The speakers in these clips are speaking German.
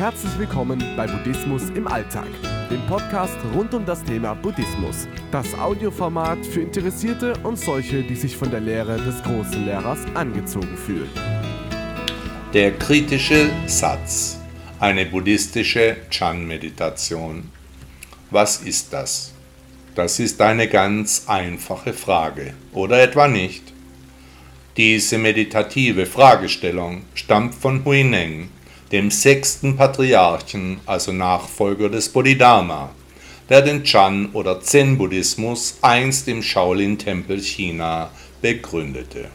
Herzlich willkommen bei Buddhismus im Alltag, dem Podcast rund um das Thema Buddhismus. Das Audioformat für Interessierte und solche, die sich von der Lehre des großen Lehrers angezogen fühlen. Der kritische Satz. Eine buddhistische Chan-Meditation. Was ist das? Das ist eine ganz einfache Frage, oder etwa nicht? Diese meditative Fragestellung stammt von Huineng, dem sechsten Patriarchen, also Nachfolger des Bodhidharma, der den Chan- oder Zen-Buddhismus einst im Shaolin-Tempel China begründete.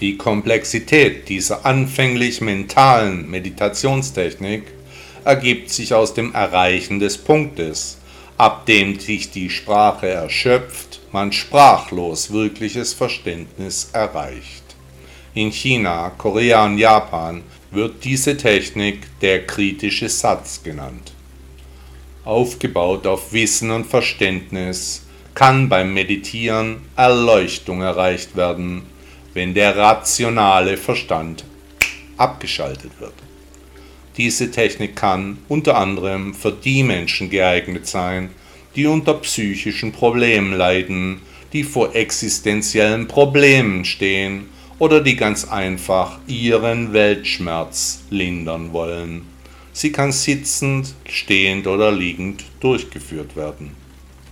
Die Komplexität dieser anfänglich mentalen Meditationstechnik ergibt sich aus dem Erreichen des Punktes, ab dem sich die Sprache erschöpft, man sprachlos wirkliches Verständnis erreicht. In China, Korea und Japan wird diese Technik der kritische Satz genannt. Aufgebaut auf Wissen und Verständnis kann beim Meditieren Erleuchtung erreicht werden, wenn der rationale Verstand abgeschaltet wird. Diese Technik kann unter anderem für die Menschen geeignet sein, die unter psychischen Problemen leiden, die vor existenziellen Problemen stehen oder die ganz einfach ihren Weltschmerz lindern wollen. Sie kann sitzend, stehend oder liegend durchgeführt werden.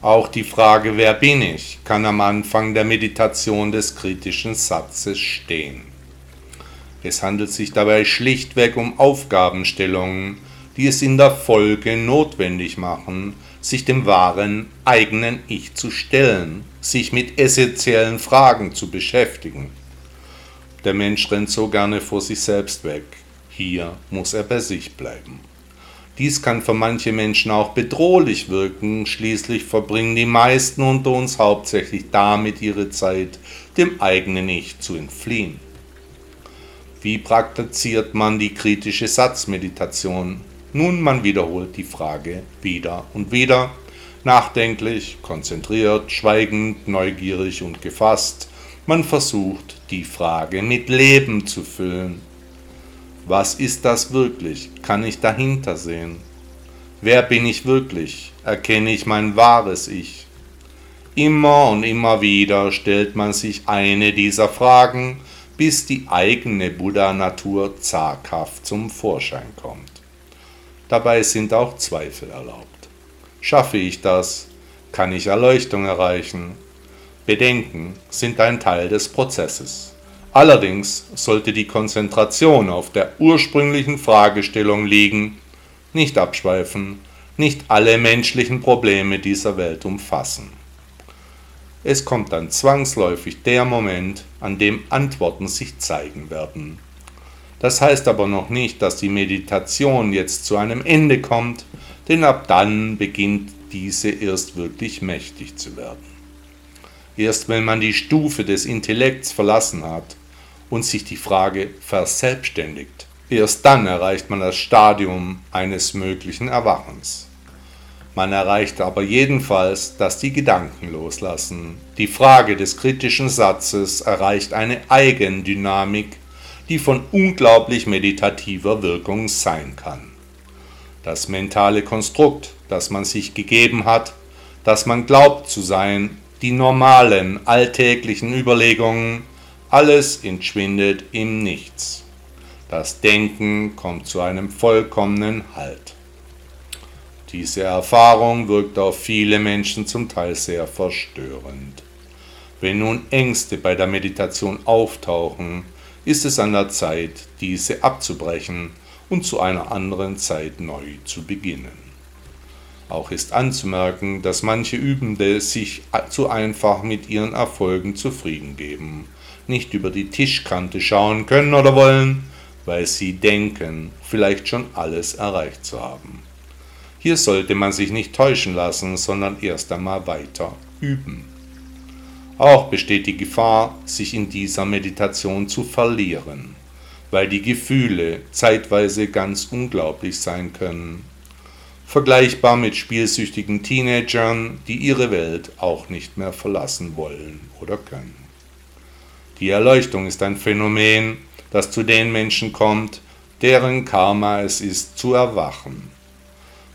Auch die Frage Wer bin ich kann am Anfang der Meditation des kritischen Satzes stehen. Es handelt sich dabei schlichtweg um Aufgabenstellungen, die es in der Folge notwendig machen, sich dem wahren eigenen Ich zu stellen, sich mit essentiellen Fragen zu beschäftigen. Der Mensch rennt so gerne vor sich selbst weg. Hier muss er bei sich bleiben. Dies kann für manche Menschen auch bedrohlich wirken, schließlich verbringen die meisten unter uns hauptsächlich damit ihre Zeit, dem eigenen Ich zu entfliehen. Wie praktiziert man die kritische Satzmeditation? Nun, man wiederholt die Frage wieder und wieder, nachdenklich, konzentriert, schweigend, neugierig und gefasst. Man versucht die Frage mit Leben zu füllen. Was ist das wirklich? Kann ich dahinter sehen? Wer bin ich wirklich? Erkenne ich mein wahres Ich? Immer und immer wieder stellt man sich eine dieser Fragen, bis die eigene Buddha-Natur zaghaft zum Vorschein kommt. Dabei sind auch Zweifel erlaubt. Schaffe ich das? Kann ich Erleuchtung erreichen? Bedenken sind ein Teil des Prozesses. Allerdings sollte die Konzentration auf der ursprünglichen Fragestellung liegen, nicht abschweifen, nicht alle menschlichen Probleme dieser Welt umfassen. Es kommt dann zwangsläufig der Moment, an dem Antworten sich zeigen werden. Das heißt aber noch nicht, dass die Meditation jetzt zu einem Ende kommt, denn ab dann beginnt diese erst wirklich mächtig zu werden. Erst wenn man die Stufe des Intellekts verlassen hat und sich die Frage verselbstständigt, erst dann erreicht man das Stadium eines möglichen Erwachens. Man erreicht aber jedenfalls, dass die Gedanken loslassen. Die Frage des kritischen Satzes erreicht eine Eigendynamik, die von unglaublich meditativer Wirkung sein kann. Das mentale Konstrukt, das man sich gegeben hat, das man glaubt zu sein, die normalen, alltäglichen Überlegungen, alles entschwindet im Nichts. Das Denken kommt zu einem vollkommenen Halt. Diese Erfahrung wirkt auf viele Menschen zum Teil sehr verstörend. Wenn nun Ängste bei der Meditation auftauchen, ist es an der Zeit, diese abzubrechen und zu einer anderen Zeit neu zu beginnen. Auch ist anzumerken, dass manche Übende sich zu einfach mit ihren Erfolgen zufrieden geben, nicht über die Tischkante schauen können oder wollen, weil sie denken, vielleicht schon alles erreicht zu haben. Hier sollte man sich nicht täuschen lassen, sondern erst einmal weiter üben. Auch besteht die Gefahr, sich in dieser Meditation zu verlieren, weil die Gefühle zeitweise ganz unglaublich sein können vergleichbar mit spielsüchtigen Teenagern, die ihre Welt auch nicht mehr verlassen wollen oder können. Die Erleuchtung ist ein Phänomen, das zu den Menschen kommt, deren Karma es ist zu erwachen.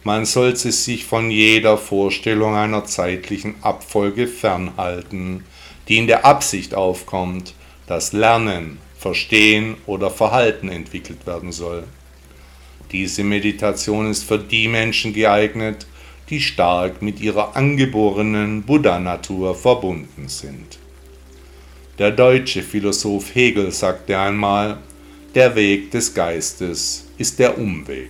Man sollte sich von jeder Vorstellung einer zeitlichen Abfolge fernhalten, die in der Absicht aufkommt, dass Lernen, Verstehen oder Verhalten entwickelt werden soll. Diese Meditation ist für die Menschen geeignet, die stark mit ihrer angeborenen Buddha-Natur verbunden sind. Der deutsche Philosoph Hegel sagte einmal, der Weg des Geistes ist der Umweg.